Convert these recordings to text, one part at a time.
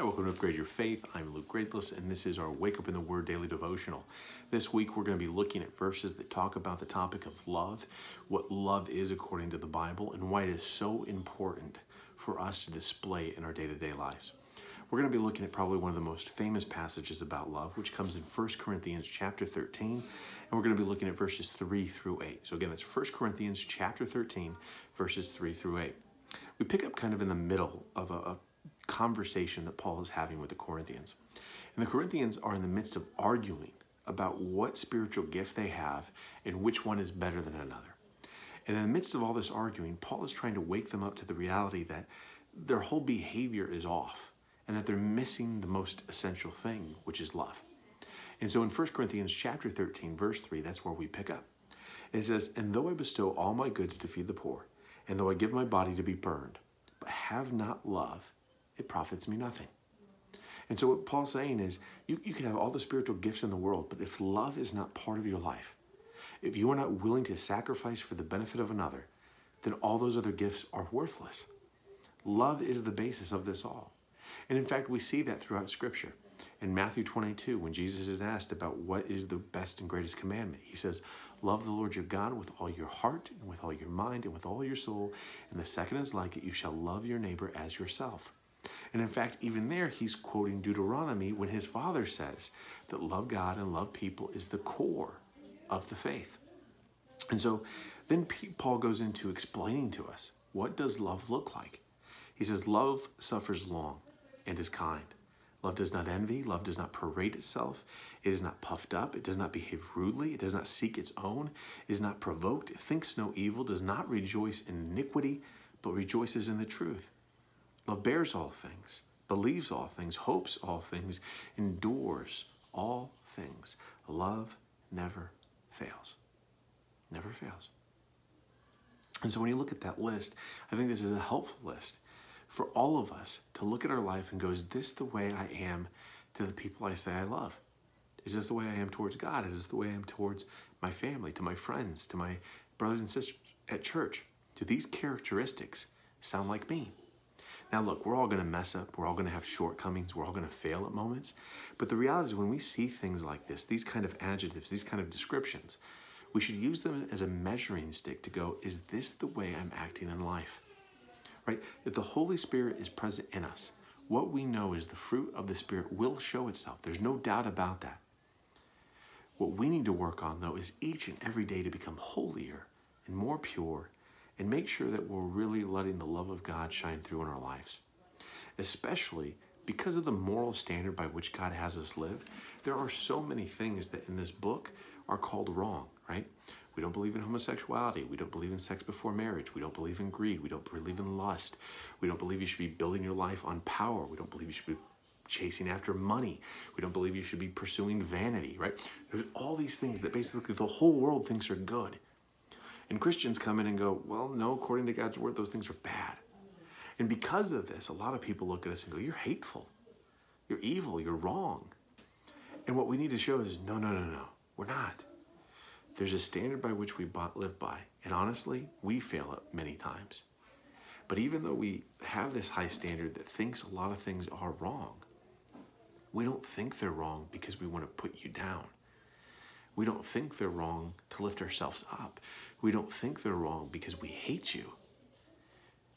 Hi, welcome to Upgrade Your Faith. I'm Luke Gradeless, and this is our Wake Up in the Word Daily Devotional. This week, we're going to be looking at verses that talk about the topic of love, what love is according to the Bible, and why it is so important for us to display in our day to day lives. We're going to be looking at probably one of the most famous passages about love, which comes in 1 Corinthians chapter 13, and we're going to be looking at verses 3 through 8. So again, that's 1 Corinthians chapter 13, verses 3 through 8. We pick up kind of in the middle of a, a conversation that Paul is having with the Corinthians. And the Corinthians are in the midst of arguing about what spiritual gift they have and which one is better than another. And in the midst of all this arguing, Paul is trying to wake them up to the reality that their whole behavior is off and that they're missing the most essential thing, which is love. And so in 1 Corinthians chapter 13, verse 3, that's where we pick up. It says, And though I bestow all my goods to feed the poor, and though I give my body to be burned, but have not love, it profits me nothing. And so, what Paul's saying is, you, you can have all the spiritual gifts in the world, but if love is not part of your life, if you are not willing to sacrifice for the benefit of another, then all those other gifts are worthless. Love is the basis of this all. And in fact, we see that throughout Scripture. In Matthew 22, when Jesus is asked about what is the best and greatest commandment, he says, Love the Lord your God with all your heart, and with all your mind, and with all your soul. And the second is like it, you shall love your neighbor as yourself. And in fact, even there, he's quoting Deuteronomy when his father says that love God and love people is the core of the faith. And so then Paul goes into explaining to us what does love look like? He says, Love suffers long and is kind. Love does not envy. Love does not parade itself. It is not puffed up. It does not behave rudely. It does not seek its own. It is not provoked. It thinks no evil. Does not rejoice in iniquity, but rejoices in the truth. Love bears all things, believes all things, hopes all things, endures all things. Love never fails. Never fails. And so when you look at that list, I think this is a helpful list for all of us to look at our life and go, is this the way I am to the people I say I love? Is this the way I am towards God? Is this the way I am towards my family, to my friends, to my brothers and sisters at church? Do these characteristics sound like me? Now, look, we're all going to mess up. We're all going to have shortcomings. We're all going to fail at moments. But the reality is, when we see things like this, these kind of adjectives, these kind of descriptions, we should use them as a measuring stick to go, is this the way I'm acting in life? Right? If the Holy Spirit is present in us, what we know is the fruit of the Spirit will show itself. There's no doubt about that. What we need to work on, though, is each and every day to become holier and more pure and make sure that we're really letting the love of God shine through in our lives. Especially because of the moral standard by which God has us live, there are so many things that in this book are called wrong, right? We don't believe in homosexuality. We don't believe in sex before marriage. We don't believe in greed. We don't believe in lust. We don't believe you should be building your life on power. We don't believe you should be chasing after money. We don't believe you should be pursuing vanity, right? There's all these things that basically the whole world thinks are good. And Christians come in and go, well, no, according to God's word, those things are bad. And because of this, a lot of people look at us and go, you're hateful, you're evil, you're wrong. And what we need to show is, no, no, no, no, we're not. There's a standard by which we live by. And honestly, we fail it many times. But even though we have this high standard that thinks a lot of things are wrong, we don't think they're wrong because we want to put you down. We don't think they're wrong to lift ourselves up. We don't think they're wrong because we hate you.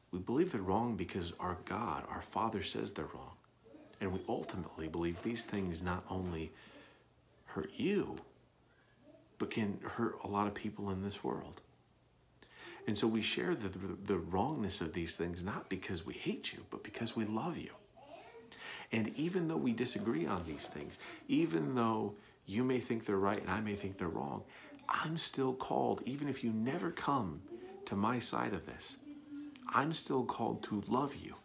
We believe they're wrong because our God, our Father, says they're wrong. And we ultimately believe these things not only hurt you, but can hurt a lot of people in this world. And so we share the, the, wrongness of these things not because we hate you, but because we love you. And even though we disagree on these things, even though you may think they're right and I may think they're wrong, I'm still called, even if you never come to my side of this, I'm still called to love you.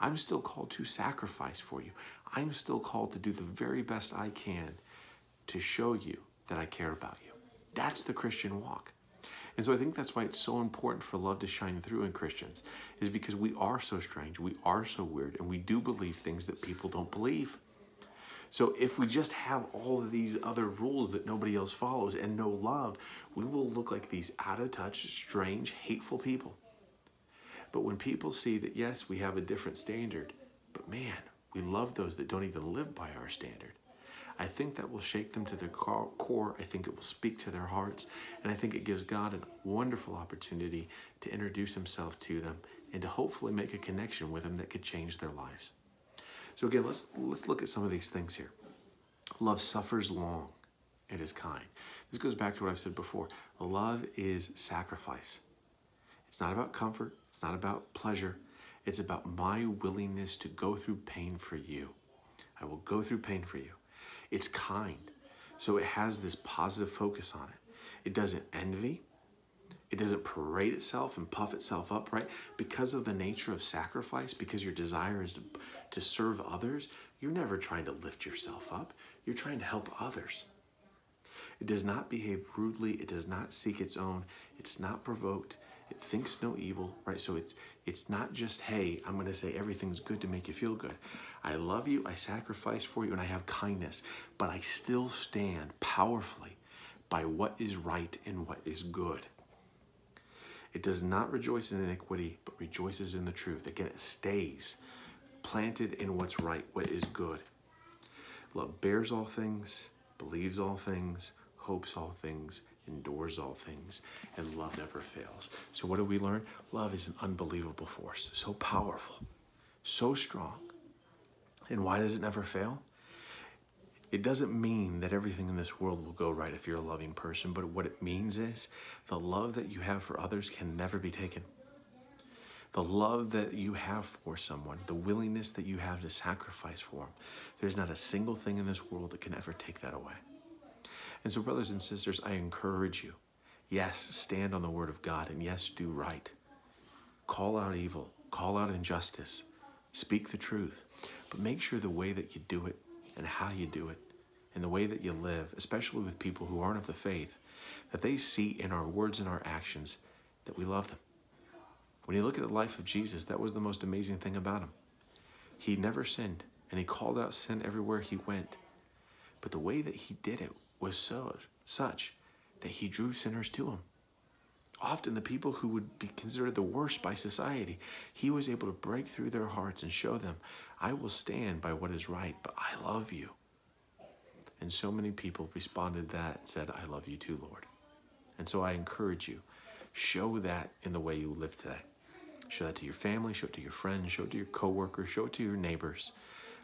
I'm still called to sacrifice for you. I'm still called to do the very best I can to show you that I care about you. That's the Christian walk. And so I think that's why it's so important for love to shine through in Christians, is because we are so strange, we are so weird, and we do believe things that people don't believe. So if we just have all of these other rules that nobody else follows and no love, we will look like these out of touch, strange, hateful people. But when people see that, yes, we have a different standard, but man, We love those that don't even live by our standard. I think that will shake them to their core. I think it will speak to their hearts. And I think it gives God a wonderful opportunity to introduce himself to them and to hopefully make a connection with them that could change their lives. So again, let's let's look at some of these things here. Love suffers long. It is kind. This goes back to what I've said before. Love is sacrifice. It's not about comfort, it's not about pleasure. It's about my willingness to go through pain for you. I will go through pain for you. It's kind. So it has this positive focus on it. It doesn't envy. It doesn't parade itself and puff itself up, right? Because of the nature of sacrifice, because your desire is to, to serve others, you're never trying to lift yourself up. You're trying to help others. It does not behave rudely. It does not seek its own. It's not provoked. It thinks no evil, right? So it's it's not just, hey, I'm going to say everything's good to make you feel good. I love you, I sacrifice for you, and I have kindness, but I still stand powerfully by what is right and what is good. It does not rejoice in iniquity, but rejoices in the truth. Again, it stays planted in what's right, what is good. Love bears all things, believes all things, hopes all things, endures all things, and love never fails. So, what do we learn? Love is an unbelievable force, so powerful, so strong. And why does it never fail? It doesn't mean that everything in this world will go right if you're a loving person, but what it means is the love that you have for others can never be taken. The love that you have for someone, the willingness that you have to sacrifice for them, there's not a single thing in this world that can ever take that away. And so, brothers and sisters, I encourage you yes, stand on the word of God, and yes, do right. Call out evil, call out injustice, speak the truth, but make sure the way that you do it and how you do it and the way that you live, especially with people who aren't of the faith, that they see in our words and our actions that we love them. When you look at the life of Jesus, that was the most amazing thing about him. He never sinned, and he called out sin everywhere he went. But the way that he did it was so such that he drew sinners to him. Often the people who would be considered the worst by society, he was able to break through their hearts and show them, I will stand by what is right, but I love you. And so many people responded that and said, I love you too, Lord. And so I encourage you, show that in the way you live today. Show that to your family, show it to your friends, show it to your coworkers, show it to your neighbors.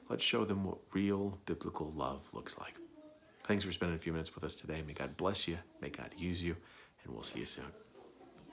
Let's show them what real biblical love looks like. Thanks for spending a few minutes with us today. May God bless you, may God use you, and we'll see you soon.